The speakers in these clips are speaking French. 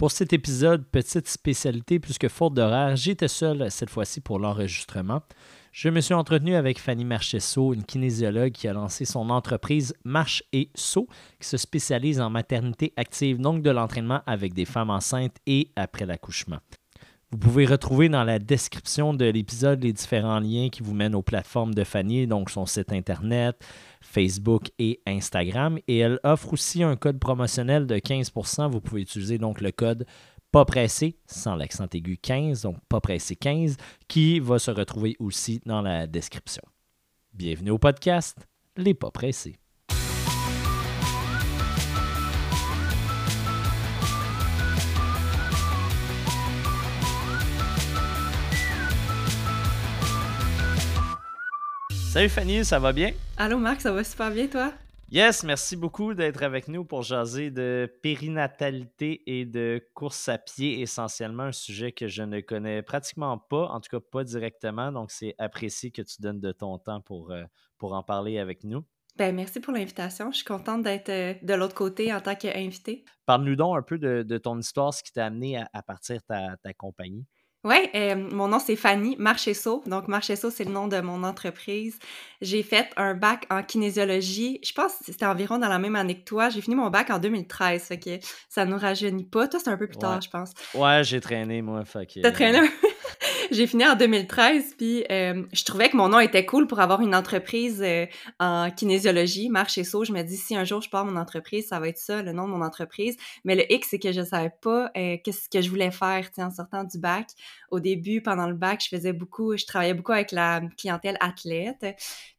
Pour cet épisode, petite spécialité, puisque faute d'horaire, j'étais seul cette fois-ci pour l'enregistrement. Je me suis entretenu avec Fanny Marchesso, une kinésiologue qui a lancé son entreprise Marche et Saut, qui se spécialise en maternité active, donc de l'entraînement avec des femmes enceintes et après l'accouchement. Vous pouvez retrouver dans la description de l'épisode les différents liens qui vous mènent aux plateformes de Fanny, donc son site internet, Facebook et Instagram. Et elle offre aussi un code promotionnel de 15%. Vous pouvez utiliser donc le code pas pressé, sans l'accent aigu 15, donc pas pressé 15, qui va se retrouver aussi dans la description. Bienvenue au podcast Les pas pressés. Salut Fanny, ça va bien? Allô Marc, ça va super bien toi? Yes, merci beaucoup d'être avec nous pour jaser de périnatalité et de course à pied, essentiellement un sujet que je ne connais pratiquement pas, en tout cas pas directement, donc c'est apprécié que tu donnes de ton temps pour, euh, pour en parler avec nous. Ben, merci pour l'invitation. Je suis contente d'être euh, de l'autre côté en tant qu'invité. Parle-nous donc un peu de, ton histoire, ce qui t'a amené à, à partir ta, ta compagnie. Oui, euh, mon nom c'est Fanny Marchesso. Donc Marchesso, c'est le nom de mon entreprise. J'ai fait un bac en kinésiologie. Je pense que c'était environ dans la même année que toi. J'ai fini mon bac en 2013, fait que ça nous rajeunit pas. Toi, c'est un peu plus tard, je pense. Ouais, j'ai traîné moi, fait que... T'as traîné? j'ai fini en 2013, puis euh, je trouvais que mon nom était cool pour avoir une entreprise euh, en kinésiologie, Marche et Saut. Je me dis, si un jour je pars mon entreprise, ça va être ça, le nom de mon entreprise. Mais le X, c'est que je savais pas euh, qu'est-ce que je voulais faire en sortant du bac. Au début, pendant le bac, je faisais beaucoup, je travaillais beaucoup avec la clientèle athlète.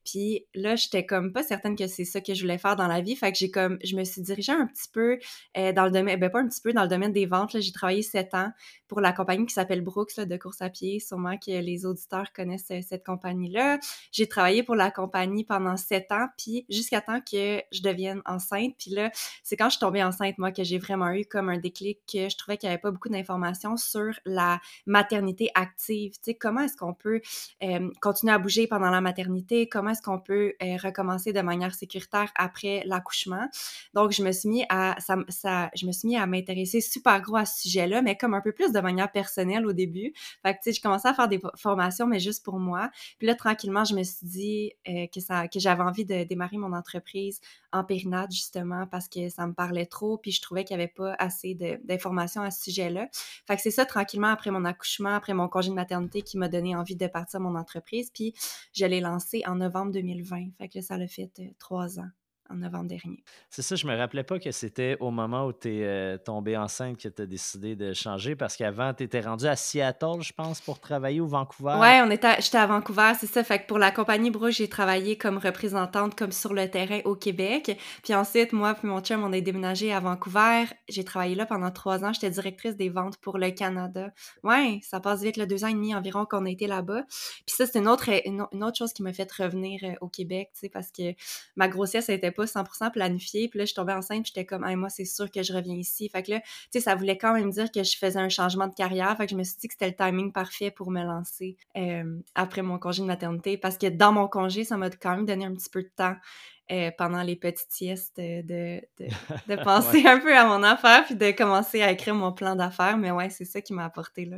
Puis là, j'étais comme pas certaine que c'est ça que je voulais faire dans la vie. Fait que j'ai comme, je me suis dirigée un petit peu euh, dans le domaine, ben pas un petit peu dans le domaine des ventes. J'ai travaillé sept ans pour la compagnie qui s'appelle Brooks de course à pied. Sûrement que les auditeurs connaissent euh, cette compagnie-là. J'ai travaillé pour la compagnie pendant sept ans, puis jusqu'à temps que je devienne enceinte. Puis là, c'est quand je suis tombée enceinte, moi, que j'ai vraiment eu comme un déclic que je trouvais qu'il n'y avait pas beaucoup d'informations sur la maternité active. Tu sais, comment est-ce qu'on peut euh, continuer à bouger pendant la maternité? Comment qu'on peut euh, recommencer de manière sécuritaire après l'accouchement. Donc, je me suis mis à, ça, je me suis mis à m'intéresser super gros à ce sujet-là, mais comme un peu plus de manière personnelle au début. Fait que, tu sais, je commençais à faire des formations, mais juste pour moi. Puis là, tranquillement, je me suis dit euh, que ça, que j'avais envie de démarrer mon entreprise en périnade, justement, parce que ça me parlait trop, puis je trouvais qu'il n'y avait pas assez d'informations à ce sujet-là. Fait que c'est ça, tranquillement, après mon accouchement, après mon congé de maternité, qui m'a donné envie de partir mon entreprise. Puis je l'ai lancée en novembre 2020. Fait que ça l'a fait euh, trois ans en novembre dernier. C'est ça, je me rappelais pas que c'était au moment où tu es euh, tombée enceinte que tu as décidé de changer parce qu'avant, tu étais rendue à Seattle, je pense, pour travailler au Vancouver. Ouais, on était, j'étais à Vancouver, c'est ça. Fait que pour la compagnie Bro, j'ai travaillé comme représentante, comme sur le terrain au Québec. Puis ensuite, moi puis mon chum, on est déménagé à Vancouver. J'ai travaillé là pendant trois ans. J'étais directrice des ventes pour le Canada. Ouais, ça passe vite, le deux ans et demi environ qu'on a été là-bas. Puis ça, c'est une autre, une, autre chose qui m'a fait revenir euh, au Québec, tu sais, parce que ma grossesse, elle était pas 100% planifié. Puis là, je suis tombée enceinte, j'étais comme, moi, c'est sûr que je reviens ici. Fait que là, tu sais, ça voulait quand même dire que je faisais un changement de carrière. Fait que je me suis dit que c'était le timing parfait pour me lancer euh, après mon congé de maternité. Parce que dans mon congé, ça m'a quand même donné un petit peu de temps. Euh, pendant les petites siestes de, de, de penser un peu à mon affaire puis de commencer à écrire mon plan d'affaires. Mais ouais, c'est ça qui m'a apporté là.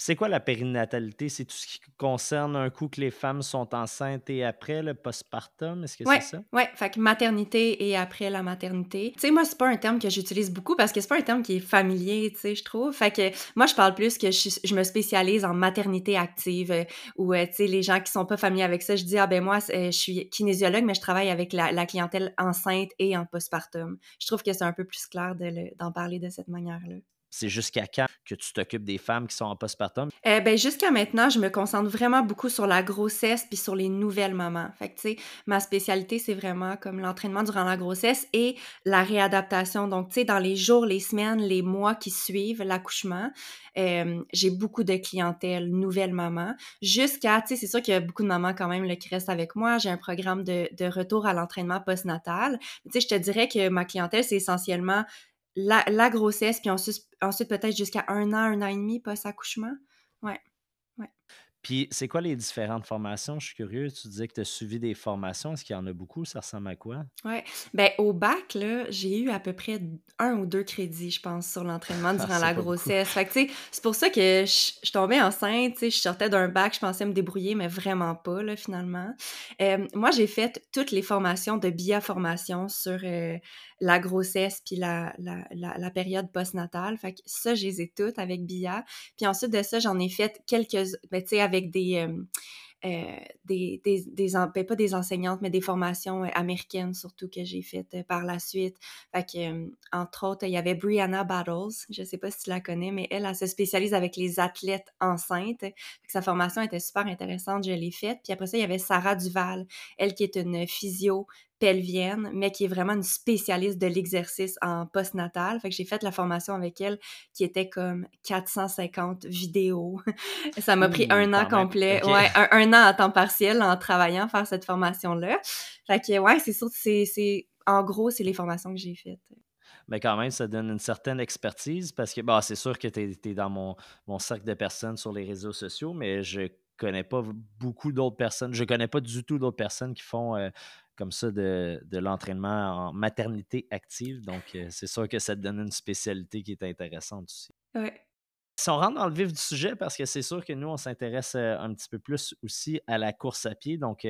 C'est quoi la périnatalité? C'est tout ce qui concerne un coup que les femmes sont enceintes et après le postpartum? Est-ce que c'est ça? Oui, fait que maternité et après la maternité. Tu sais, moi, c'est pas un terme que j'utilise beaucoup parce que c'est pas un terme qui est familier, tu sais, je trouve. Fait que moi, je parle plus que je, me spécialise en maternité active euh, ou, euh, tu sais, les gens qui sont pas familiers avec ça, je dis, ah ben moi, euh, je suis kinésiologue, mais je travaille avec la, clientèle enceinte et en postpartum. Je trouve que c'est un peu plus clair d'en parler de cette manière-là. C'est jusqu'à quand que tu t'occupes des femmes qui sont en postpartum? Euh, ben, jusqu'à maintenant, je me concentre vraiment beaucoup sur la grossesse puis sur les nouvelles mamans. Fait tu sais, ma spécialité, c'est vraiment comme l'entraînement durant la grossesse et la réadaptation. Donc, tu sais, dans les jours, les semaines, les mois qui suivent l'accouchement, euh, j'ai beaucoup de clientèle nouvelles mamans. Jusqu'à, tu sais, c'est sûr qu'il y a beaucoup de mamans quand même qui restent avec moi. J'ai un programme de, retour à l'entraînement postnatal. Tu je te dirais que ma clientèle, c'est essentiellement la, grossesse, puis ensuite, ensuite peut-être jusqu'à un an, un an et demi post-accouchement. Ouais. ouais. Puis, c'est quoi les différentes formations? Je suis curieux. Tu disais que tu as suivi des formations. Est-ce qu'il y en a beaucoup? Ça ressemble à quoi? Oui. Ben, au bac, là, j'ai eu à peu près un ou deux crédits, je pense, sur l'entraînement ah, durant la grossesse. Fait que, tu sais, c'est pour ça que je, je tombais enceinte, tu sais, je sortais d'un bac, je pensais me débrouiller, mais vraiment pas, là, finalement. Euh, moi, j'ai fait toutes les formations de BIA-formation sur euh, la grossesse puis la, la, la, période postnatale. Fait que ça, je les ai toutes avec BIA. Puis ensuite de ça, j'en ai fait quelques, ben, tu sais, avec des... Euh, euh, des, des, des ben, pas des enseignantes, mais des formations euh, américaines surtout que j'ai faites par la suite. Fait que, entre autres, il y avait Brianna Battles, je sais pas si tu la connais, mais elle, elle se spécialise avec les athlètes enceintes. sa formation était super intéressante, je l'ai faite. Puis après ça, il y avait Sarah Duval, elle qui est une physio pelvienne, mais qui est vraiment une spécialiste de l'exercice en postnatal. Fait que j'ai fait la formation avec elle qui était comme 450 vidéos. Ça m'a pris un an complet, ouais, un, an à temps partiel en travaillant faire cette formation-là. Fait que ouais, c'est sûr, c'est, en gros, c'est les formations que j'ai faites. Mais quand même, ça donne une certaine expertise parce que bah, c'est sûr que tu es, dans mon, mon cercle de personnes sur les réseaux sociaux, mais je connais pas beaucoup d'autres personnes. Je connais pas du tout d'autres personnes qui font euh, comme ça de, l'entraînement en maternité active. Donc, euh, c'est sûr que ça te donne une spécialité qui est intéressante aussi. Ouais. Si on rentre dans le vif du sujet, parce que c'est sûr que nous, on s'intéresse euh, un petit peu plus aussi à la course à pied. Donc,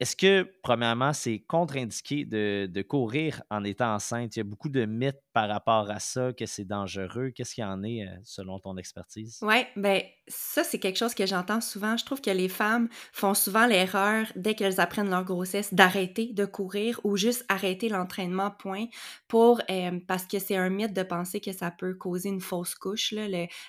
est-ce que, premièrement, c'est contre-indiqué de, de, courir en étant enceinte? Il y a beaucoup de mythes par rapport à ça, que c'est dangereux. Qu'est-ce qu'il y en est euh, selon ton expertise? Oui, ben ça, c'est quelque chose que j'entends souvent. Je trouve que les femmes font souvent l'erreur, dès qu'elles apprennent leur grossesse, d'arrêter de courir ou juste arrêter l'entraînement, point, pour euh, parce que c'est un mythe de penser que ça peut causer une fausse couche,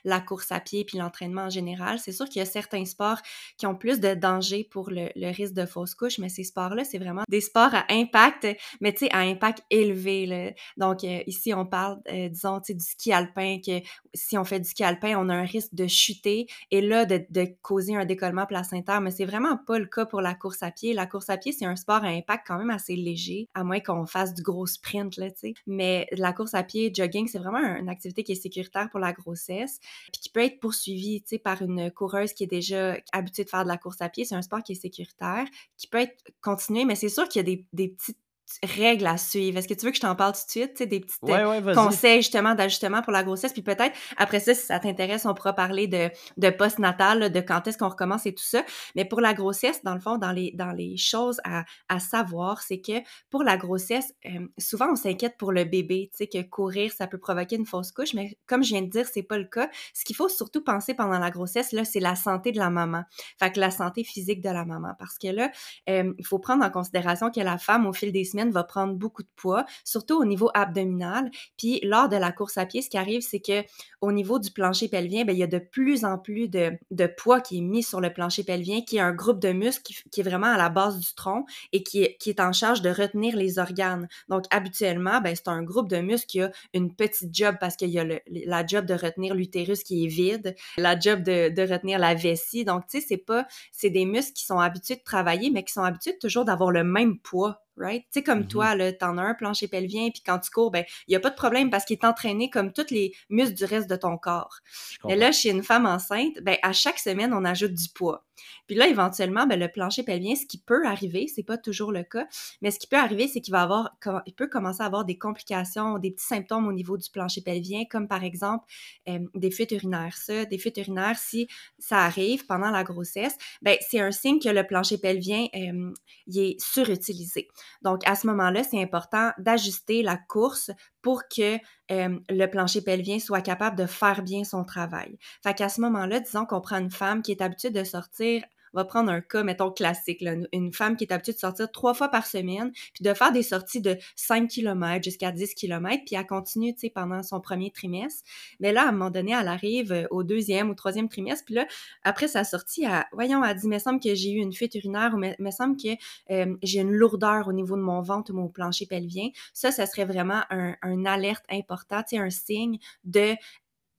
la course à pied puis l'entraînement en général. C'est sûr qu'il y a certains sports qui ont plus de danger pour le, le risque de fausse couche, mais ces sports-là, c'est vraiment des sports à impact, mais tu sais, à impact élevé. Donc, euh, ici, on parle, euh, disons, du ski alpin, que si on fait du ski alpin, on a un risque de chuter et là, de, causer un décollement placentaire, mais c'est vraiment pas le cas pour la course à pied. La course à pied, c'est un sport à impact quand même assez léger, à moins qu'on fasse du gros sprint, là. Mais la course à pied, jogging, c'est vraiment une activité qui est sécuritaire pour la grossesse, puis qui peut être poursuivie, tu sais, par une coureuse qui est déjà habituée de faire de la course à pied. C'est un sport qui est sécuritaire, qui peut être continuer, mais c'est sûr qu'il y a des, des petites règles à suivre? Est-ce que tu veux que je t'en parle tout de suite? Tu sais, des petits euh, conseils justement d'ajustement pour la grossesse? Puis peut-être, après ça, si ça t'intéresse, on pourra parler de, de post-natal, de quand est-ce qu'on recommence et tout ça. Mais pour la grossesse, dans le fond, dans les, dans les choses à, à savoir, c'est que pour la grossesse, euh, souvent on s'inquiète pour le bébé, tu sais, que courir, ça peut provoquer une fausse couche. Mais comme je viens de dire, c'est pas le cas. Ce qu'il faut surtout penser pendant la grossesse, là, c'est la santé de la maman. Fait que la santé physique de la maman. Parce que là, euh, il faut prendre en considération que la femme, au fil des semaines, va prendre beaucoup de poids, surtout au niveau abdominal. Puis lors de la course à pied, ce qui arrive, c'est que au niveau du plancher pelvien, bien, il y a de plus en plus de, poids qui est mis sur le plancher pelvien, qui est un groupe de muscles qui, est vraiment à la base du tronc et qui est, en charge de retenir les organes. Donc habituellement, ben, c'est un groupe de muscles qui a une petite job parce qu'il y a la job de retenir l'utérus qui est vide, la job de, de retenir la vessie. Donc tu sais, c'est pas, c'est des muscles qui sont habitués de travailler, mais qui sont habitués toujours d'avoir le même poids right? Tu sais, comme mm-hmm. toi, là, t'en as un plancher pelvien, puis quand tu cours, ben, il n'y a pas de problème parce qu'il est entraîné comme tous les muscles du reste de ton corps. Mais là, chez une femme enceinte, ben, à chaque semaine, on ajoute du poids. Puis là, éventuellement, ben, le plancher pelvien, ce qui peut arriver, c'est pas toujours le cas, mais ce qui peut arriver, c'est qu'il va avoir, il peut commencer à avoir des complications, des petits symptômes au niveau du plancher pelvien, comme par exemple euh, des fuites urinaires. Ça, des fuites urinaires, si ça arrive pendant la grossesse, ben, c'est un signe que le plancher pelvien, euh, il est surutilisé. Donc, à ce moment-là, c'est important d'ajuster la course pour que euh, le plancher pelvien soit capable de faire bien son travail. Fait qu'à ce moment-là, disons qu'on prend une femme qui est habituée de sortir on va prendre un cas, mettons, classique, une femme qui est habituée de sortir trois fois par semaine, puis de faire des sorties de 5 km jusqu'à 10 km, puis elle continue, tu sais, pendant son premier trimestre. Mais là, à un moment donné, elle arrive euh, au deuxième ou troisième trimestre, puis là, après sa sortie, elle, voyons, elle dit, me semble que j'ai eu une fuite urinaire, ou me semble que euh, j'ai une lourdeur au niveau de mon ventre ou mon plancher pelvien. Ça, ça serait vraiment un, un alerte important, tu sais, un signe de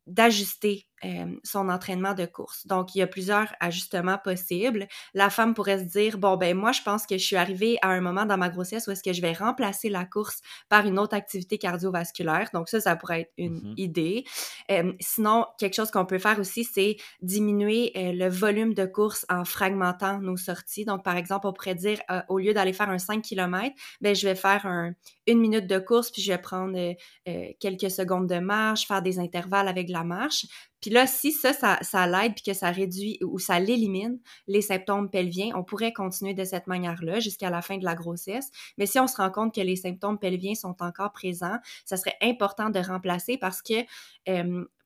d'ajuster euh, son entraînement de course. Donc, il y a plusieurs ajustements possibles. La femme pourrait se dire, bon, ben moi, je pense que je suis arrivée à un moment dans ma grossesse où est-ce que je vais remplacer la course par une autre activité cardiovasculaire. Donc, ça, ça pourrait être une mm-hmm. idée. Euh, sinon, quelque chose qu'on peut faire aussi, c'est diminuer euh, le volume de course en fragmentant nos sorties. Donc, par exemple, on pourrait dire, au lieu d'aller faire un 5 km, ben, je vais faire un, une minute de course, puis je vais prendre quelques secondes de marche, faire des intervalles avec la marche. Puis là, si ça, ça, l'aide, puis que ça réduit ou ça l'élimine les symptômes pelviens, on pourrait continuer de cette manière-là jusqu'à la fin de la grossesse. Mais si on se rend compte que les symptômes pelviens sont encore présents, ça serait important de remplacer parce que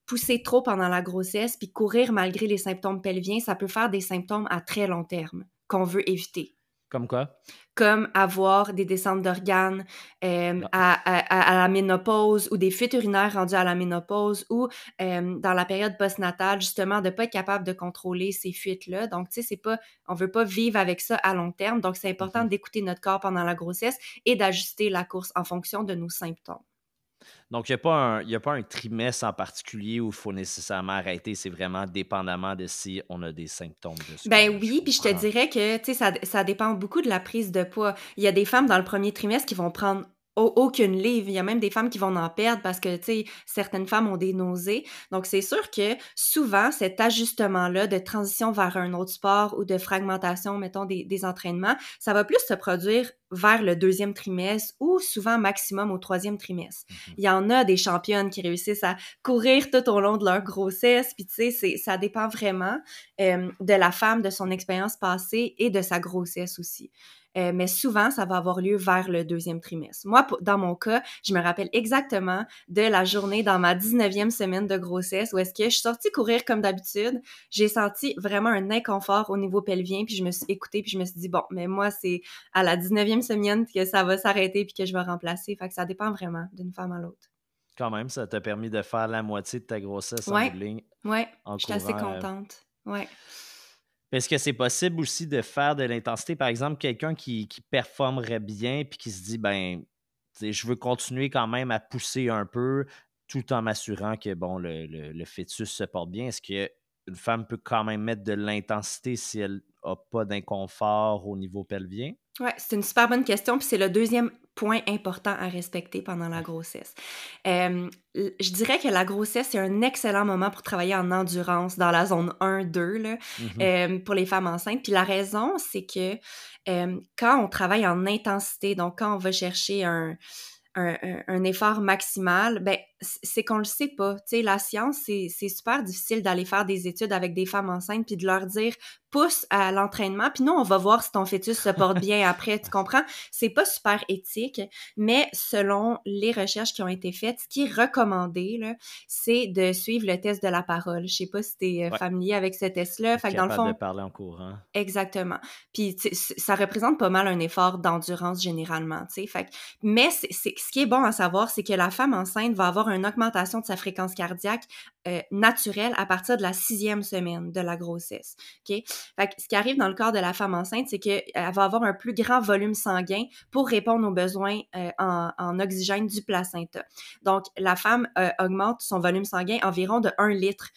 pousser trop pendant la grossesse puis courir malgré les symptômes pelviens, ça peut faire des symptômes à très long terme qu'on veut éviter. Comme quoi? Comme avoir des descentes d'organes euh, à, la ménopause ou des fuites urinaires rendues à la ménopause ou euh, dans la période postnatale, justement, de ne pas être capable de contrôler ces fuites-là. Donc, tu sais, c'est pas, on veut pas vivre avec ça à long terme. Donc, c'est important mm-hmm. d'écouter notre corps pendant la grossesse et d'ajuster la course en fonction de nos symptômes. Donc, il n'y a, pas un, a pas un trimestre en particulier où il faut nécessairement arrêter. C'est vraiment dépendamment de si on a des symptômes de Ben oui, puis je te dirais que ça, ça dépend beaucoup de la prise de poids. Il y a des femmes dans le premier trimestre qui vont prendre aucune livre. Il y a même des femmes qui vont en perdre parce que, tu sais, certaines femmes ont des nausées. Donc, c'est sûr que souvent, cet ajustement-là de transition vers un autre sport ou de fragmentation, mettons, des, des entraînements, ça va plus se produire vers le deuxième trimestre ou souvent maximum au troisième trimestre. Mm-hmm. Il y en a des championnes qui réussissent à courir tout au long de leur grossesse, puis tu sais, ça dépend vraiment euh, de la femme, de son expérience passée et de sa grossesse aussi. Euh, mais souvent, ça va avoir lieu vers le deuxième trimestre. Moi, dans mon cas, je me rappelle exactement de la journée dans ma 19e semaine de grossesse où est-ce que je suis sortie courir comme d'habitude. J'ai senti vraiment un inconfort au niveau pelvien, puis je me suis écoutée, puis je me suis dit, bon, mais moi, c'est à la 19e semaine que ça va s'arrêter, puis que je vais remplacer. Fait que ça dépend vraiment d'une femme à l'autre. Quand même, ça t'a permis de faire la moitié de ta grossesse en ligne. Oui, je suis assez euh, contente. Ouais. Est-ce que c'est possible aussi de faire de l'intensité? Par exemple, quelqu'un qui, performerait bien puis qui se dit, ben, je veux continuer quand même à pousser un peu tout en m'assurant que, bon, le, fœtus se porte bien. Est-ce qu'une femme peut quand même mettre de l'intensité si elle n'a pas d'inconfort au niveau pelvien? Oui, c'est une super bonne question. Puis c'est le deuxième point important à respecter pendant la grossesse. je dirais que la grossesse, c'est un excellent moment pour travailler en endurance dans la zone 1-2 mm-hmm. pour les femmes enceintes. Puis la raison, c'est que quand on travaille en intensité, donc quand on va chercher un, un, un effort maximal, ben c'est qu'on le sait pas. Tu sais, la science, c'est super difficile d'aller faire des études avec des femmes enceintes puis de leur dire pousse à l'entraînement, puis nous, on va voir si ton fœtus se porte bien après, tu comprends? C'est pas super éthique, mais selon les recherches qui ont été faites, ce qui est recommandé, c'est de suivre le test de la parole. Je sais pas si tu es euh, familier avec ce test-là. Fait que dans le fond. de parler en courant. Exactement. Puis ça représente pas mal un effort d'endurance généralement, tu sais. Fait mais c'est ce qui est bon à savoir, c'est que la femme enceinte va avoir une augmentation de sa fréquence cardiaque euh, naturelle à partir de la sixième semaine de la grossesse. OK? Fait ce qui arrive dans le corps de la femme enceinte, c'est qu'elle va avoir un plus grand volume sanguin pour répondre aux besoins euh, en, oxygène du placenta. Donc, la femme euh, augmente son volume sanguin environ de 1 litre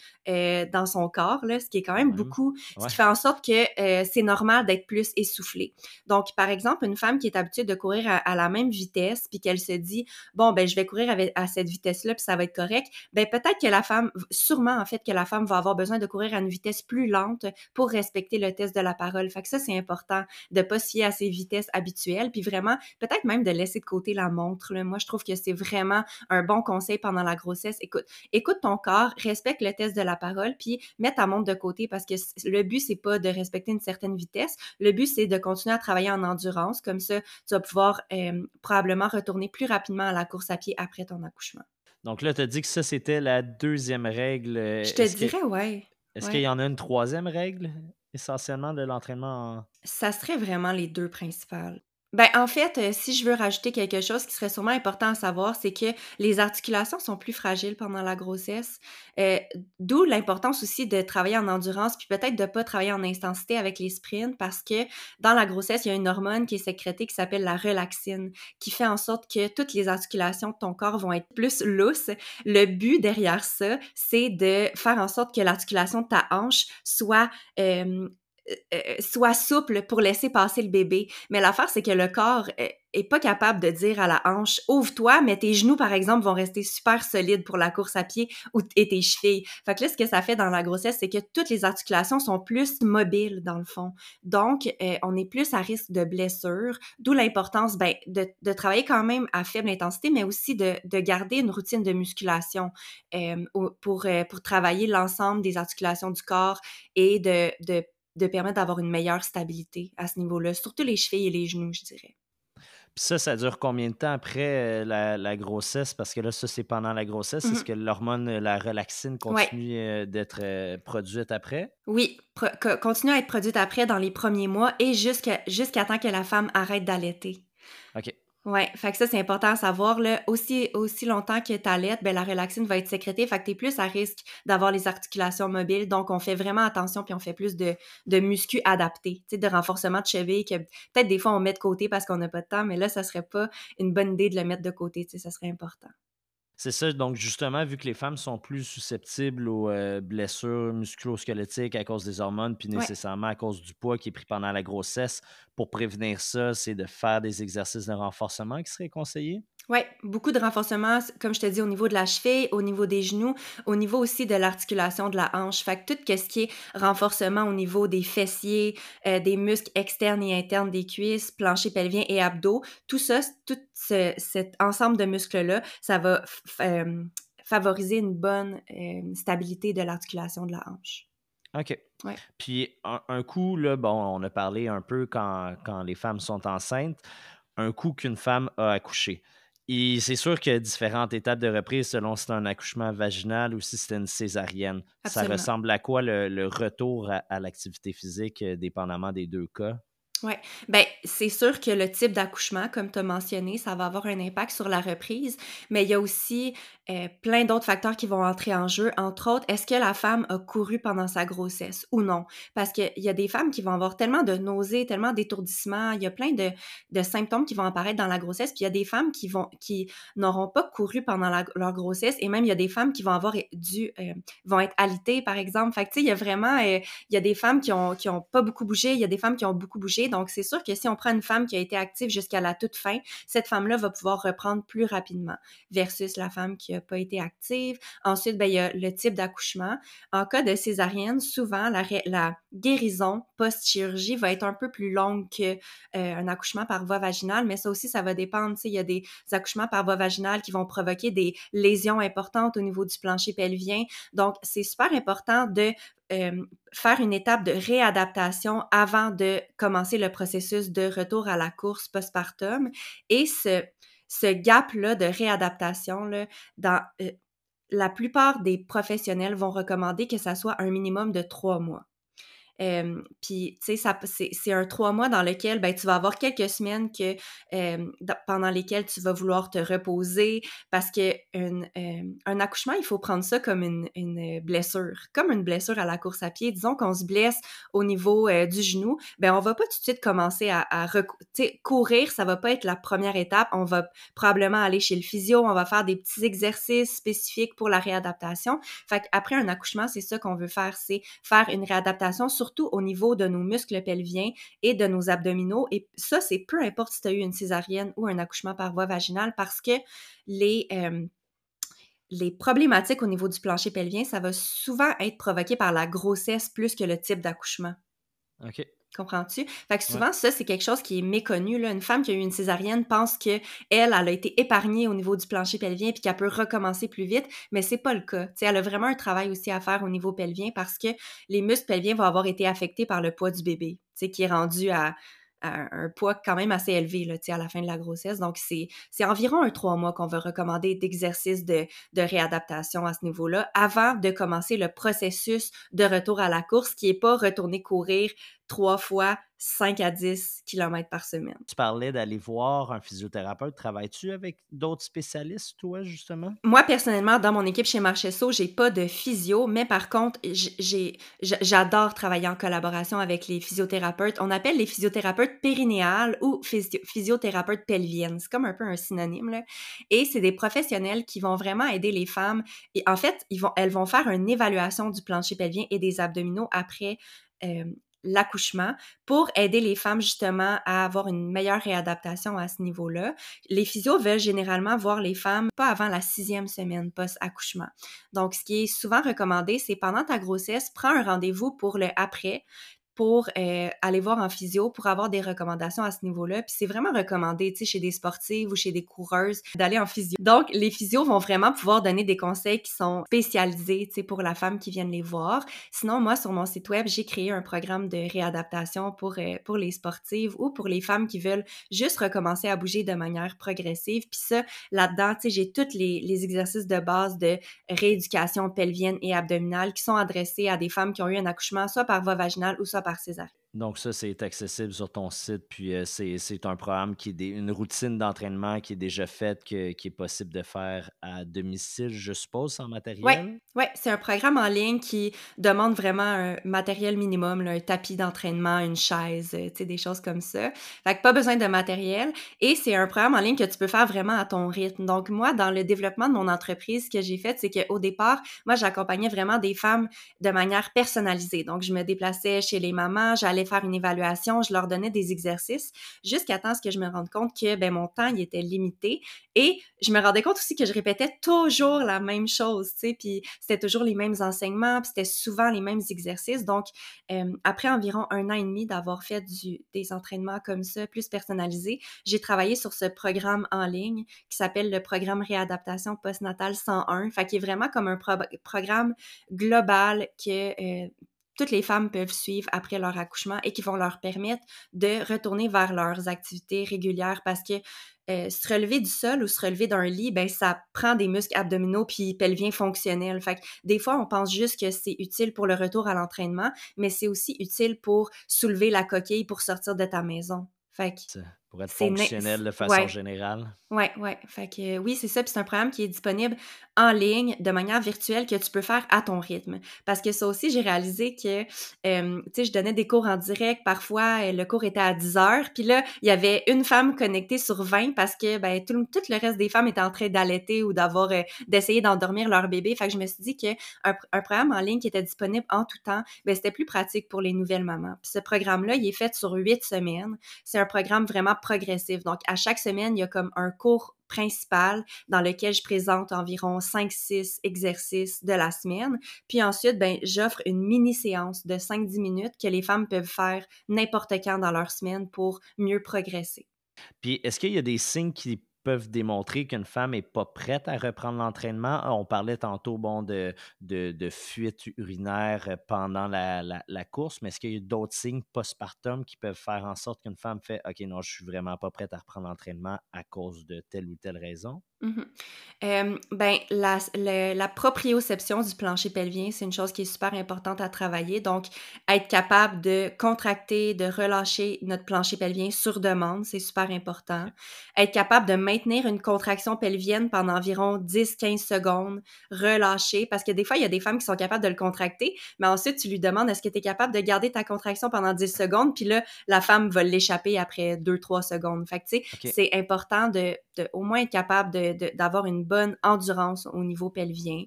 dans son corps, là, ce qui est quand même beaucoup, ce qui fait en sorte que c'est normal d'être plus essoufflé. Donc, par exemple, une femme qui est habituée de courir à, la même vitesse, puis qu'elle se dit, bon, ben je vais courir à cette vitesse-là, puis ça va être correct, ben peut-être que la femme, sûrement en fait que la femme va avoir besoin de courir à une vitesse plus lente pour respecter le test de la parole. Fait que ça, c'est important de pas se fier à ses vitesses habituelles, puis vraiment, peut-être même de laisser de côté la montre. Moi, je trouve que c'est vraiment un bon conseil pendant la grossesse. Écoute, écoute ton corps, respecte le test de la parole, puis mets ta montre de côté parce que le but, c'est pas de respecter une certaine vitesse. Le but, c'est de continuer à travailler en endurance. Comme ça, tu vas pouvoir euh, probablement retourner plus rapidement à la course à pied après ton accouchement. Donc là, tu as dit que ça, c'était la deuxième règle. Je te dirais, ouais. Est-ce qu'il y en a une troisième règle, essentiellement, de l'entraînement Ça serait vraiment les deux principales. Ben, en fait, euh, si je veux rajouter quelque chose qui serait sûrement important à savoir, c'est que les articulations sont plus fragiles pendant la grossesse. Euh, d'où l'importance aussi de travailler en endurance, puis peut-être de pas travailler en intensité avec les sprints, parce que dans la grossesse, il y a une hormone qui est sécrétée qui s'appelle la relaxine, qui fait en sorte que toutes les articulations de ton corps vont être plus lousses. Le but derrière ça, c'est de faire en sorte que l'articulation de ta hanche soit euh, euh, euh, soit souple pour laisser passer le bébé. Mais l'affaire, c'est que le corps est pas capable de dire à la hanche ouvre-toi, mais tes genoux, par exemple, vont rester super solides pour la course à pied ou et tes chevilles. Fait que là, ce que ça fait dans la grossesse, c'est que toutes les articulations sont plus mobiles dans le fond. Donc, euh, on est plus à risque de blessure, d'où l'importance ben, de, de, travailler quand même à faible intensité, mais aussi de, de garder une routine de musculation euh, pour, pour travailler l'ensemble des articulations du corps et de de permettre d'avoir une meilleure stabilité à ce niveau-là, surtout les chevilles et les genoux, je dirais. Puis ça, ça dure combien de temps après euh, la, grossesse? Parce que là, ça, c'est pendant la grossesse. Est-ce mm-hmm. que l'hormone, la relaxine, continue euh, d'être euh, produite après? Oui, continue à être produite après dans les premiers mois et jusqu'à jusqu'à temps que la femme arrête d'allaiter. OK. Oui, fait ça, c'est important à savoir. Là. Aussi, aussi longtemps que tu allaites, ben, la relaxine va être sécrétée, fait que tu es plus à risque d'avoir les articulations mobiles. Donc, on fait vraiment attention, puis on fait plus de, de muscu adapté, de renforcement de cheville, que peut-être des fois on met de côté parce qu'on n'a pas de temps, mais là, ça serait pas une bonne idée de le mettre de côté, ça serait important. C'est ça, donc justement, vu que les femmes sont plus susceptibles aux euh, blessures musculo-squelettiques à cause des hormones, puis nécessairement à cause du poids qui est pris pendant la grossesse, pour prévenir ça, c'est de faire des exercices de renforcement qui seraient conseillés? Oui, beaucoup de renforcement, comme je te dis, au niveau de la cheville, au niveau des genoux, au niveau aussi de l'articulation de la hanche. Fait que tout ce qui est renforcement au niveau des fessiers, euh, des muscles externes et internes des cuisses, plancher pelvien et abdos, tout ça, tout cet ensemble de muscles-là, ça va euh, favoriser une bonne euh, stabilité de l'articulation de la hanche. OK. Puis un, coup, là, bon, on a parlé un peu quand, quand les femmes sont enceintes, un coup qu'une femme a accouché. Et c'est sûr qu'il y a différentes étapes de reprise selon si c'est un accouchement vaginal ou si c'est une césarienne. Ça ressemble à quoi le, retour à l'activité physique, euh, dépendamment des deux cas? Oui, ben c'est sûr que le type d'accouchement, comme tu as mentionné, ça va avoir un impact sur la reprise, mais il y a aussi euh, plein d'autres facteurs qui vont entrer en jeu. Entre autres, est-ce que la femme a couru pendant sa grossesse ou non? Parce qu'il y a des femmes qui vont avoir tellement de nausées, tellement d'étourdissements, il y a plein de, de, symptômes qui vont apparaître dans la grossesse, puis il y a des femmes qui vont qui n'auront pas couru pendant leur grossesse, et même il y a des femmes qui vont avoir dû euh, vont être alitées, par exemple. Fait que tu sais, il y a vraiment euh, il y a des femmes qui ont qui ont pas beaucoup bougé, il y a des femmes qui ont beaucoup bougé. Donc, c'est sûr que si on prend une femme qui a été active jusqu'à la toute fin, cette femme-là va pouvoir reprendre plus rapidement versus la femme qui n'a pas été active. Ensuite, ben, il y a le type d'accouchement. En cas de césarienne, souvent, la, guérison post-chirurgie va être un peu plus longue qu'un euh, accouchement par voie vaginale, mais ça aussi, ça va dépendre. Il y a des accouchements par voie vaginale qui vont provoquer des lésions importantes au niveau du plancher pelvien. Donc, c'est super important de euh, faire une étape de réadaptation avant de commencer le processus de retour à la course postpartum. Et ce, ce gap-là de réadaptation, là, dans, euh, la plupart des professionnels vont recommander que ça soit un minimum de trois mois. Puis, tu sais, c'est un trois mois dans lequel ben, tu vas avoir quelques semaines que, pendant lesquelles tu vas vouloir te reposer parce que un accouchement, il faut prendre ça comme une, une, blessure, comme une blessure à la course à pied. Disons qu'on se blesse au niveau euh, du genou, ben on va pas tout de suite commencer à, à courir, ça va pas être la première étape. On va probablement aller chez le physio, on va faire des petits exercices spécifiques pour la réadaptation. Fait qu'après un accouchement, c'est ça qu'on veut faire, c'est faire une réadaptation sur surtout au niveau de nos muscles pelviens et de nos abdominaux. Et ça, c'est peu importe si tu as eu une césarienne ou un accouchement par voie vaginale parce que les, euh, problématiques au niveau du plancher pelvien, ça va souvent être provoqué par la grossesse plus que le type d'accouchement. Comprends-tu? Fait que souvent, ça, c'est quelque chose qui est méconnu. Là. Une femme qui a eu une césarienne pense que elle, a été épargnée au niveau du plancher pelvien puis qu'elle peut recommencer plus vite, mais c'est pas le cas. elle a vraiment un travail aussi à faire au niveau pelvien parce que les muscles pelviens vont avoir été affectés par le poids du bébé, qui est rendu à, un poids quand même assez élevé là, à la fin de la grossesse. Donc, c'est environ un trois mois qu'on va recommander d'exercice de, de, réadaptation à ce niveau-là avant de commencer le processus de retour à la course qui n'est pas retourner courir trois fois 5 à 10 km par semaine. Tu parlais d'aller voir un physiothérapeute. Travailles-tu avec d'autres spécialistes, toi, justement? Moi, personnellement, dans mon équipe chez Marchesso, j'ai pas de physio, mais par contre, j'adore travailler en collaboration avec les physiothérapeutes. On appelle les physiothérapeutes périnéales ou physiothérapeutes pelviennes. C'est comme un peu un synonyme, là. Et c'est des professionnels qui vont vraiment aider les femmes. Et en fait, ils vont, elles vont faire une évaluation du plancher pelvien et des abdominaux après euh, l'accouchement pour aider les femmes justement à avoir une meilleure réadaptation à ce niveau-là. Les physios veulent généralement voir les femmes pas avant la sixième semaine post-accouchement. Donc, ce qui est souvent recommandé, c'est pendant ta grossesse, prends un rendez-vous pour le après, pour euh, aller voir en physio pour avoir des recommandations à ce niveau-là. Puis c'est vraiment recommandé, tu sais, chez des sportives ou chez des coureuses d'aller en physio. Donc, les physios vont vraiment pouvoir donner des conseils qui sont spécialisés, tu sais, pour la femme qui vient les voir. Sinon, moi, sur mon site web, j'ai créé un programme de réadaptation pour, euh, pour les sportives ou pour les femmes qui veulent juste recommencer à bouger de manière progressive. Puis ça, là-dedans, tu sais, j'ai tous les, les exercices de base de rééducation pelvienne et abdominale qui sont adressés à des femmes qui ont eu un accouchement soit par voie vaginale ou soit par par donc ça, c'est accessible sur ton site, puis euh, c'est un programme qui est une routine d'entraînement qui est déjà faite, qui est possible de faire à domicile, je suppose, sans matériel? Oui, ouais, c'est un programme en ligne qui demande vraiment un matériel minimum, un tapis d'entraînement, une chaise, euh, des choses comme ça. Fait que pas besoin de matériel. Et c'est un programme en ligne que tu peux faire vraiment à ton rythme. Donc moi, dans le développement de mon entreprise, ce que j'ai fait, c'est qu'au départ, moi, j'accompagnais vraiment des femmes de manière personnalisée. Donc je me déplaçais chez les mamans, j'allais faire une évaluation, je leur donnais des exercices jusqu'à temps que je me rende compte que ben, mon temps il était limité et je me rendais compte aussi que je répétais toujours la même chose, tu sais, puis c'était toujours les mêmes enseignements, puis c'était souvent les mêmes exercices. Donc, euh, après environ un an et demi d'avoir fait du, des entraînements comme ça, plus personnalisés, j'ai travaillé sur ce programme en ligne qui s'appelle le programme Réadaptation postnatale 101, fait qui est vraiment comme un programme global que euh, toutes les femmes peuvent suivre après leur accouchement et qui vont leur permettre de retourner vers leurs activités régulières parce que euh, se relever du sol ou se relever d'un lit, ben ça prend des muscles abdominaux puis pelviens fonctionnels. Fait que des fois, on pense juste que c'est utile pour le retour à l'entraînement, mais c'est aussi utile pour soulever la coquille pour sortir de ta maison. Fait que pour être fonctionnel de façon générale. Oui, oui. Fait que oui, c'est ça. Puis c'est un programme qui est disponible en ligne de manière virtuelle que tu peux faire à ton rythme. Parce que ça aussi, j'ai réalisé que, tu sais, je donnais des cours en direct. Parfois, euh, le cours était à 10 heures. Puis là, il y avait une femme connectée sur 20 parce que, ben, tout, tout le reste des femmes étaient en train d'allaiter ou d'avoir, euh, d'essayer d'endormir leur bébé. Fait que je me suis dit qu'un un programme en ligne qui était disponible en tout temps, ben, c'était plus pratique pour les nouvelles mamans. Puis ce programme-là, il est fait sur huit semaines. C'est un programme vraiment progressif. Donc, à chaque semaine, il y a comme un cours principal dans lequel je présente environ 5-6 exercices de la semaine. Puis ensuite, ben, j'offre une mini-séance de 5-10 minutes que les femmes peuvent faire n'importe quand dans leur semaine pour mieux progresser. Puis est-ce qu'il y a des signes qui peuvent démontrer qu'une femme n'est pas prête à reprendre l'entraînement. On parlait tantôt bon, de, de, fuite urinaire pendant la, la, course, mais est-ce qu'il y a d'autres signes postpartum qui peuvent faire en sorte qu'une femme fait OK, non, je suis vraiment pas prête à reprendre l'entraînement à cause de telle ou telle raison? Mmh ben, la, la, proprioception du plancher pelvien, c'est une chose qui est super importante à travailler. Donc, être capable de contracter, de relâcher notre plancher pelvien sur demande, c'est super important. Être capable de maintenir une contraction pelvienne pendant environ 10-15 secondes, relâcher, parce que des fois, il y a des femmes qui sont capables de le contracter, mais ensuite, tu lui demandes est-ce que tu es capable de garder ta contraction pendant 10 secondes, puis là, la femme va l'échapper après 2-3 secondes. Fait que, tu sais, c'est important de, au moins être capable d'avoir une bonne endurance au niveau pelvien.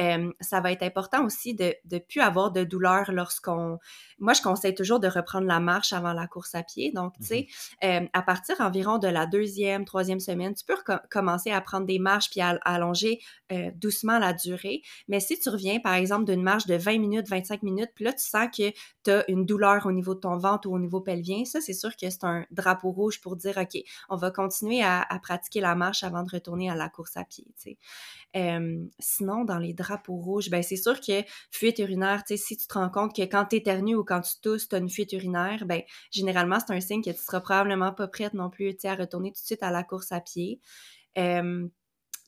Euh, ça va être important aussi de ne plus avoir de douleur lorsqu'on... Moi, je conseille toujours de reprendre la marche avant la course à pied. Donc, tu sais, mhm. euh, à partir environ de la deuxième, troisième semaine, tu peux commencer à prendre des marches puis à, allonger euh, doucement la durée. Mais si tu reviens, par exemple, d'une marche de 20 minutes, 25 minutes, puis là, tu sens que tu as une douleur au niveau de ton ventre ou au niveau pelvien, ça, c'est sûr que c'est un drapeau rouge pour dire, OK, on va continuer à, à, pratiquer la marche avant de retourner à la course à pied, tu sais sinon, dans les drapeaux rouges, ben c'est sûr que fuite urinaire, tu sais, si tu te rends compte que quand tu éternues ou quand tu tousses, tu as une fuite urinaire, ben généralement, c'est un signe que tu seras probablement pas prête non plus, tu sais, à retourner tout de suite à la course à pied. puis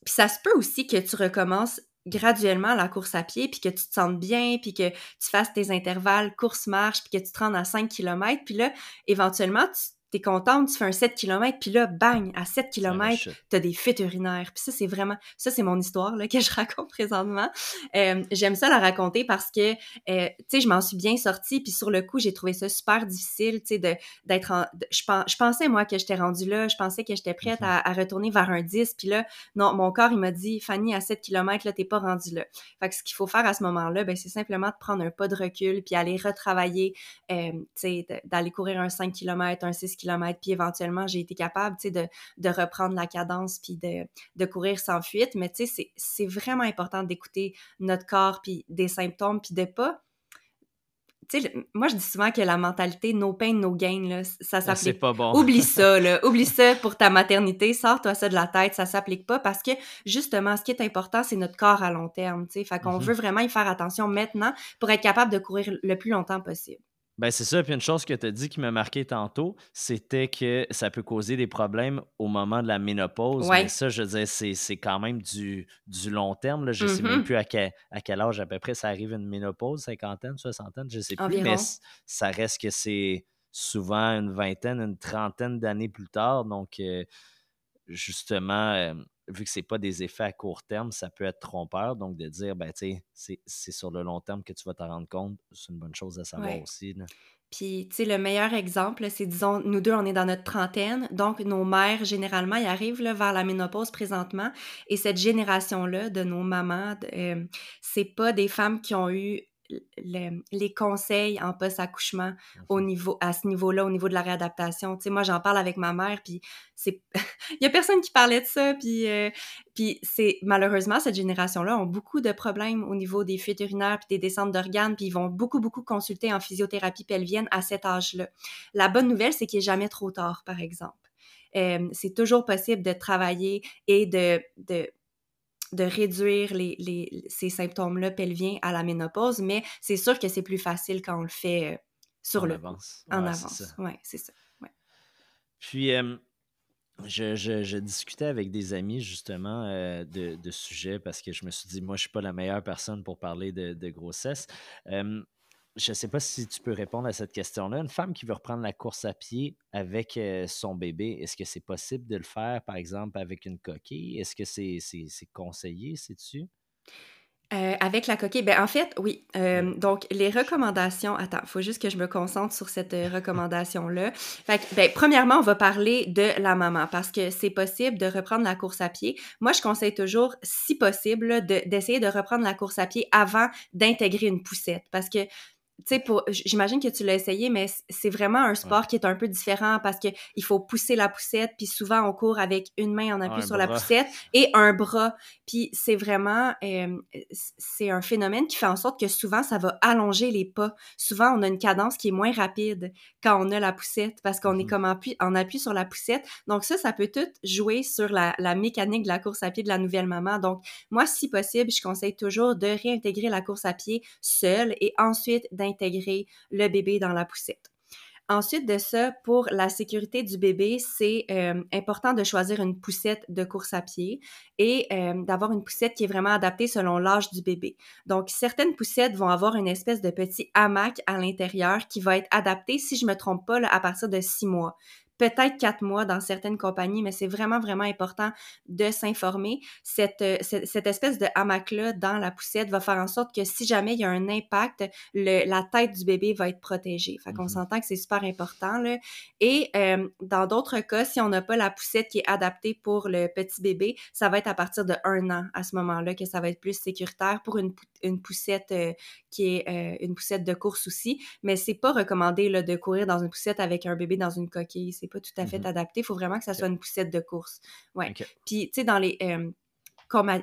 ça se peut aussi que tu recommences graduellement la course à pied, puis que tu te sentes bien, puis que tu fasses tes intervalles course-marche, puis que tu te rendes à 5 km, puis là, éventuellement, tu t'es contente, tu fais un 7 km, puis là, bang, à 7 km, t'as des fuites urinaires. Puis ça, c'est vraiment, ça, c'est mon histoire là, que je raconte présentement. Euh, j'aime ça la raconter parce que, euh, tu sais, je m'en suis bien sortie, puis sur le coup, j'ai trouvé ça super difficile, tu sais, de, d'être en... je, je, pensais, moi, que j'étais rendue là, je pensais que j'étais prête mm-hmm. à, retourner vers un 10, puis là, non, mon corps, il m'a dit, Fanny, à 7 km, là, t'es pas rendue là. Fait que ce qu'il faut faire à ce moment-là, ben, c'est simplement de prendre un pas de recul, puis aller retravailler, euh, tu sais, d'aller courir un 5 km, un 6 km, puis éventuellement, j'ai été capable, tu sais, de, de, reprendre la cadence, puis de, de courir sans fuite. Mais tu sais, c'est vraiment important d'écouter notre corps, puis des symptômes, puis de pas moi, je dis souvent que la mentalité no pain, no gain, là, ça ah, s'applique. pas bon. Oublie ça, là. Oublie ça pour ta maternité. Sors-toi ça de la tête. Ça s'applique pas parce que, justement, ce qui est important, c'est notre corps à long terme, tu. Fait qu'on mm-hmm. veut vraiment y faire attention maintenant pour être capable de courir le plus longtemps possible. Ben, c'est ça. Puis une chose que tu as dit qui m'a marqué tantôt, c'était que ça peut causer des problèmes au moment de la ménopause. Mais ça, je veux dire, c'est quand même du, du long terme. Là. Je ne sais même mm-hmm. plus à quel, à quel âge à peu près ça arrive une ménopause, cinquantaine, soixantaine, je ne sais plus. Mais ça reste que c'est souvent une vingtaine, une trentaine d'années plus tard. Donc, euh, justement, euh, vu que ce n'est pas des effets à court terme, ça peut être trompeur. Donc, de dire, ben, tu sais, c'est sur le long terme que tu vas t'en rendre compte, c'est une bonne chose à savoir aussi. Puis, tu sais, le meilleur exemple, c'est, disons, nous deux, on est dans notre trentaine. Donc, nos mères, généralement, ils arrivent là, vers la ménopause présentement. Et cette génération-là de nos mamans, euh, c'est pas des femmes qui ont eu les conseils en post-accouchement au niveau, à ce niveau-là, au niveau de la réadaptation. Tu sais, moi, j'en parle avec ma mère, puis c'est... Il y a personne qui parlait de ça, puis, euh, puis c'est... Malheureusement, cette génération-là ont beaucoup de problèmes au niveau des fuites urinaires puis des descentes d'organes, puis ils vont beaucoup, beaucoup consulter en physiothérapie pelvienne à cet âge-là. La bonne nouvelle, c'est qu'il n'est jamais trop tard, par exemple. Euh, c'est toujours possible de travailler et de, de de réduire les, ces symptômes-là pelviens à la ménopause, mais c'est sûr que c'est plus facile quand on le fait euh, sur le avance. En avance. Oui, c'est ça. Puis, je, discutais avec des amis justement euh, de, de sujet parce que je me suis dit, moi, je ne suis pas la meilleure personne pour parler de, de grossesse je ne sais pas si tu peux répondre à cette question-là. Une femme qui veut reprendre la course à pied avec euh, son bébé, est-ce que c'est possible de le faire, par exemple, avec une coquille? Est-ce que c'est conseillé, sais-tu? Euh, avec la coquille, ben en fait, oui. Euh, donc, les recommandations. Attends, il faut juste que je me concentre sur cette recommandation-là. Fait que, ben, premièrement, on va parler de la maman parce que c'est possible de reprendre la course à pied. Moi, je conseille toujours, si possible, d'essayer de reprendre la course à pied avant d'intégrer une poussette parce que tu sais, j'imagine que tu l'as essayé, mais c'est vraiment un sport qui est un peu différent parce que il faut pousser la poussette, puis souvent on court avec une main en appui sur la poussette et un bras. Puis c'est vraiment, c'est un phénomène qui fait en sorte que souvent ça va allonger les pas. Souvent on a une cadence qui est moins rapide quand on a la poussette parce qu'on est mmh comme en appui, en appui sur la poussette. Donc ça, ça peut tout jouer sur la, la mécanique de la course à pied de la nouvelle maman. Donc moi, si possible, je conseille toujours de réintégrer la course à pied seule et ensuite d'intégrer le bébé dans la poussette. Ensuite de ça, pour la sécurité du bébé, c'est euh, important de choisir une poussette de course à pied et euh, d'avoir une poussette qui est vraiment adaptée selon l'âge du bébé. Donc, certaines poussettes vont avoir une espèce de petit hamac à l'intérieur qui va être adapté, si je me trompe pas, à partir de six mois peut-être quatre mois dans certaines compagnies, mais c'est vraiment, vraiment important de s'informer. Cette, euh, cette, espèce de hamac-là dans la poussette va faire en sorte que si jamais il y a un impact, le, la tête du bébé va être protégée. Fait qu'on mm-hmm. s'entend que c'est super important. Là. Et euh, dans d'autres cas, si on n'a pas la poussette qui est adaptée pour le petit bébé, ça va être à partir de un an à ce moment-là que ça va être plus sécuritaire pour une, une poussette euh, qui est une poussette de course aussi. Mais c'est pas recommandé là, de courir dans une poussette avec un bébé dans une coquille. C'est pas tout à fait mmh adapté. Il faut vraiment que ça soit une poussette de course. Ouais. Puis, tu sais, dans les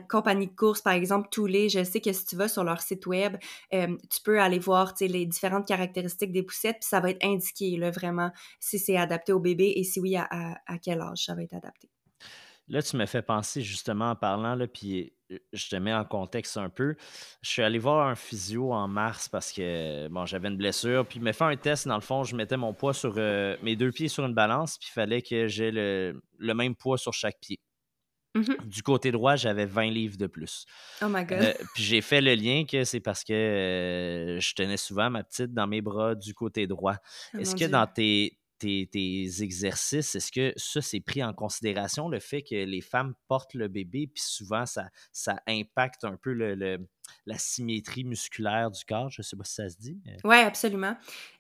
compagnies de course, par exemple, tous les, je sais que si tu vas sur leur site web, tu peux aller voir les différentes caractéristiques des poussettes, puis ça va être indiqué là, vraiment si c'est adapté au bébé et si oui, à, à, quel âge ça va être adapté. Là, tu me fais penser justement en parlant, là, puis je te mets en contexte un peu. Je suis allé voir un physio en mars parce que bon, j'avais une blessure. Puis il m'a fait un test. Dans le fond, je mettais mon poids sur euh, mes deux pieds sur une balance. Puis il fallait que j'ai le, même poids sur chaque pied. Mm-hmm. Du côté droit, j'avais 20 livres de plus. Oh my God. Euh, puis j'ai fait le lien que c'est parce que euh, je tenais souvent ma petite dans mes bras du côté droit. Oh Est-ce que Dieu. dans tes, tes, tes exercices, est-ce que ça, c'est pris en considération, le fait que les femmes portent le bébé, puis souvent, ça, ça impacte un peu le, le- la symétrie musculaire du corps? Je ne sais pas si ça se dit. mais- Oui, absolument.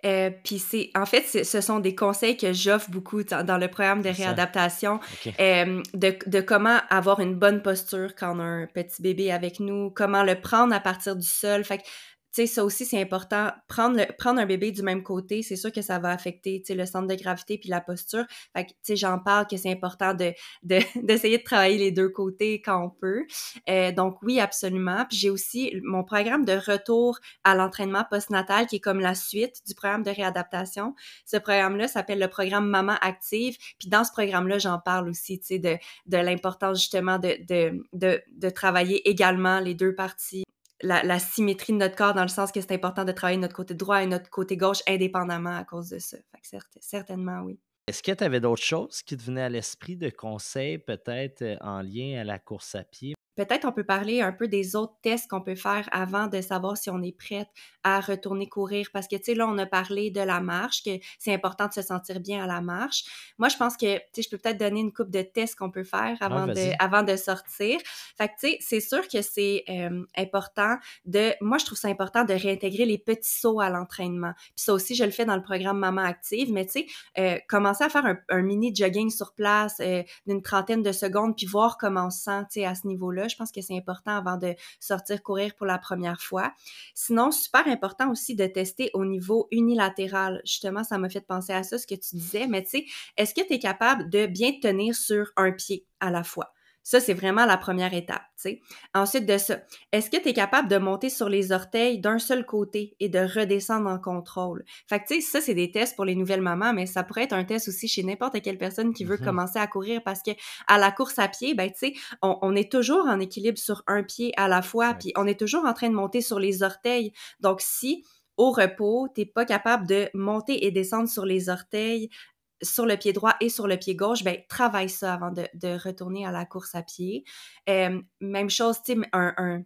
Euh, puis c'est, en fait, ce sont des conseils que j'offre beaucoup dans, le programme de réadaptation, euh, de, de comment avoir une bonne posture quand on a un petit bébé avec nous, comment le prendre à partir du sol. Fait que, tu sais, ça aussi, c'est important. Prendre, le, prendre un bébé du même côté, c'est sûr que ça va affecter, tu sais, le centre de gravité puis la posture. Fait que, tu sais, j'en parle que c'est important de, de, d'essayer de travailler les deux côtés quand on peut. Euh, donc, oui, absolument. Puis j'ai aussi mon programme de retour à l'entraînement postnatal qui est comme la suite du programme de réadaptation. Ce programme-là s'appelle le programme Maman Active. Puis dans ce programme-là, j'en parle aussi, tu sais, de, de l'importance justement de, de, de, de travailler également les deux parties. La, symétrie de notre corps dans le sens que c'est important de travailler notre côté droit et notre côté gauche indépendamment à cause de ça. Fait certainement, oui. Est-ce que tu avais d'autres choses qui te venaient à l'esprit de conseils, peut-être euh, en lien à la course à pied? Peut-être on peut parler un peu des autres tests qu'on peut faire avant de savoir si on est prête à retourner courir. Parce que, tu sais, là, on a parlé de la marche, que c'est important de se sentir bien à la marche. Moi, je pense que, tu sais, je peux peut-être donner une coupe de tests qu'on peut faire avant, de, avant de sortir. Fait que, tu sais, c'est sûr que c'est euh, important de... Moi, je trouve ça important de réintégrer les petits sauts à l'entraînement. Puis ça aussi, je le fais dans le programme Maman Active. Mais, tu sais, euh, commencer à faire un, un mini jogging sur place euh, d'une trentaine de secondes, puis voir comment on se sent, tu sais, à ce niveau-là. Je pense que c'est important avant de sortir courir pour la première fois. Sinon, super important aussi de tester au niveau unilatéral. Justement, ça m'a fait penser à ça, ce que tu disais. Mais tu sais, est-ce que tu es capable de bien te tenir sur un pied à la fois? Ça, c'est vraiment la première étape, tu. Ensuite de ça, est-ce que tu es capable de monter sur les orteils d'un seul côté et de redescendre en contrôle? Fait que, tu sais, ça, c'est des tests pour les nouvelles mamans, mais ça pourrait être un test aussi chez n'importe quelle personne qui veut Mhm. commencer à courir parce que à la course à pied, ben, tu sais, on, on est toujours en équilibre sur un pied à la fois, puis on est toujours en train de monter sur les orteils. Donc, si au repos, t'es pas capable de monter et descendre sur les orteils, sur le pied droit et sur le pied gauche, ben travaille ça avant de, retourner à la course à pied. Euh, même chose, tu un,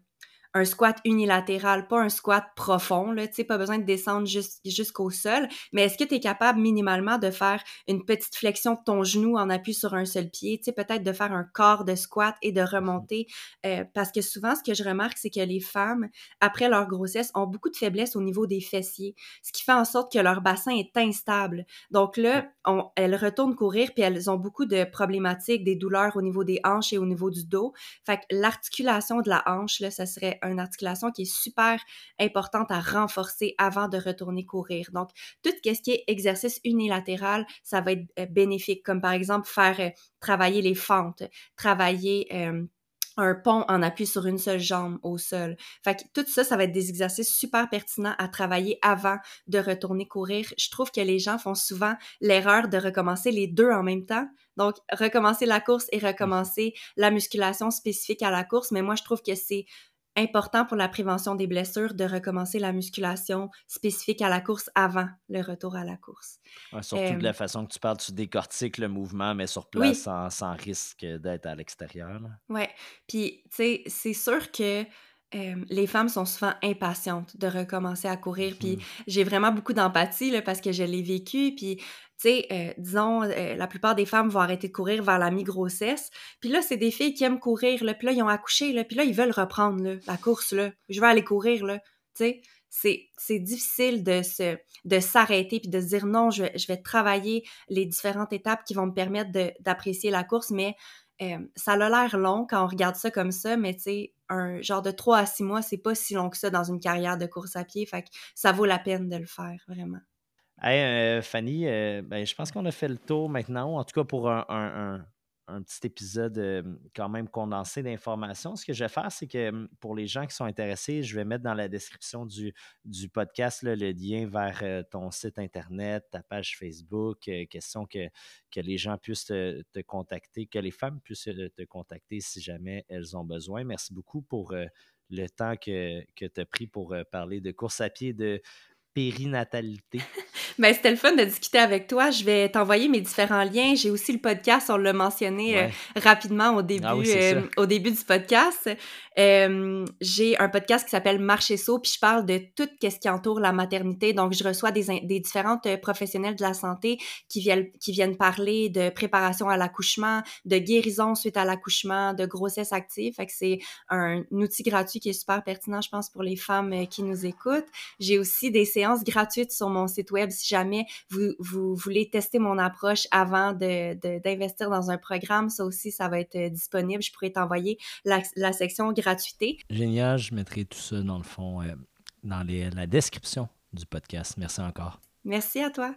un squat unilatéral, pas un squat profond, là, tu sais, pas besoin de descendre jus- jusqu'au sol, mais est-ce que tu es capable minimalement de faire une petite flexion de ton genou en appui sur un seul pied, tu sais, peut-être de faire un corps de squat et de remonter, euh, parce que souvent, ce que je remarque, c'est que les femmes, après leur grossesse, ont beaucoup de faiblesse au niveau des fessiers, ce qui fait en sorte que leur bassin est instable. Donc là, on- elles retournent courir, puis elles ont beaucoup de problématiques, des douleurs au niveau des hanches et au niveau du dos. Fait que l'articulation de la hanche, là, ça serait une articulation qui est super importante à renforcer avant de retourner courir. Donc, tout ce qui est exercice unilatéral, ça va être euh, bénéfique, comme par exemple faire euh, travailler les fentes, travailler euh, un pont en appui sur une seule jambe au sol. Fait que tout ça, ça va être des exercices super pertinents à travailler avant de retourner courir. Je trouve que les gens font souvent l'erreur de recommencer les deux en même temps. Donc, recommencer la course et recommencer la musculation spécifique à la course. Mais moi, je trouve que c'est important pour la prévention des blessures de recommencer la musculation spécifique à la course avant le retour à la course. Ouais, surtout Euh, de la façon que tu parles, tu décortiques le mouvement, mais sur Oui. place sans, sans risque d'être à l'extérieur. Ouais. Puis, tu sais, c'est sûr que euh, les femmes sont souvent impatientes de recommencer à courir. Puis, Mhm. j'ai vraiment beaucoup d'empathie là, parce que je l'ai vécu. Puis, tu sais, euh, disons, euh, la plupart des femmes vont arrêter de courir vers la mi-grossesse. Puis là, c'est des filles qui aiment courir. Là, puis là, ils ont accouché. Là, puis là, ils veulent reprendre là, la course. Là. Je vais aller courir. Là. Tu sais, c'est, c'est difficile de, se, de s'arrêter puis de se dire non, je vais, je vais travailler les différentes étapes qui vont me permettre de, d'apprécier la course. Mais euh, ça a l'air long quand on regarde ça comme ça, mais tu sais, un genre de 3 à 6 mois, c'est pas si long que ça dans une carrière de course à pied. Fait que ça vaut la peine de le faire, vraiment. Hey, euh, Fanny, euh, ben, je pense qu'on a fait le tour maintenant, en tout cas pour un, un- un- un petit épisode quand même condensé d'informations. Ce que je vais faire, c'est que hum, pour les gens qui sont intéressés, je vais mettre dans la description du, du podcast le lien vers ton site Internet, ta page Facebook, question que, que les gens puissent te, te contacter, que les femmes puissent te contacter si jamais elles ont besoin. Merci beaucoup pour le temps que, que tu as pris pour parler de course à pied, de périnatalité. Ben, c'était le fun de discuter avec toi. Je vais t'envoyer mes différents liens. J'ai aussi le podcast, on l'a mentionné euh, rapidement au début, ah euh, au début du podcast. Euh, j'ai un podcast qui s'appelle Marcher saut, puis je parle de tout ce qui entoure la maternité. Donc, je reçois des, des différentes professionnels de la santé qui viennent, qui viennent parler de préparation à l'accouchement, de guérison suite à l'accouchement, de grossesse active. Fait que c'est un outil gratuit qui est super pertinent, je pense, pour les femmes qui nous écoutent. J'ai aussi des séances gratuites sur mon site web si jamais vous, vous voulez tester mon approche avant d'investir de, dans un programme. Ça aussi, ça va être disponible. Je pourrais t'envoyer la, la, section gratuité. Génial. Je mettrai tout ça dans le fond, euh, dans les, la description du podcast. Merci encore. Merci à toi.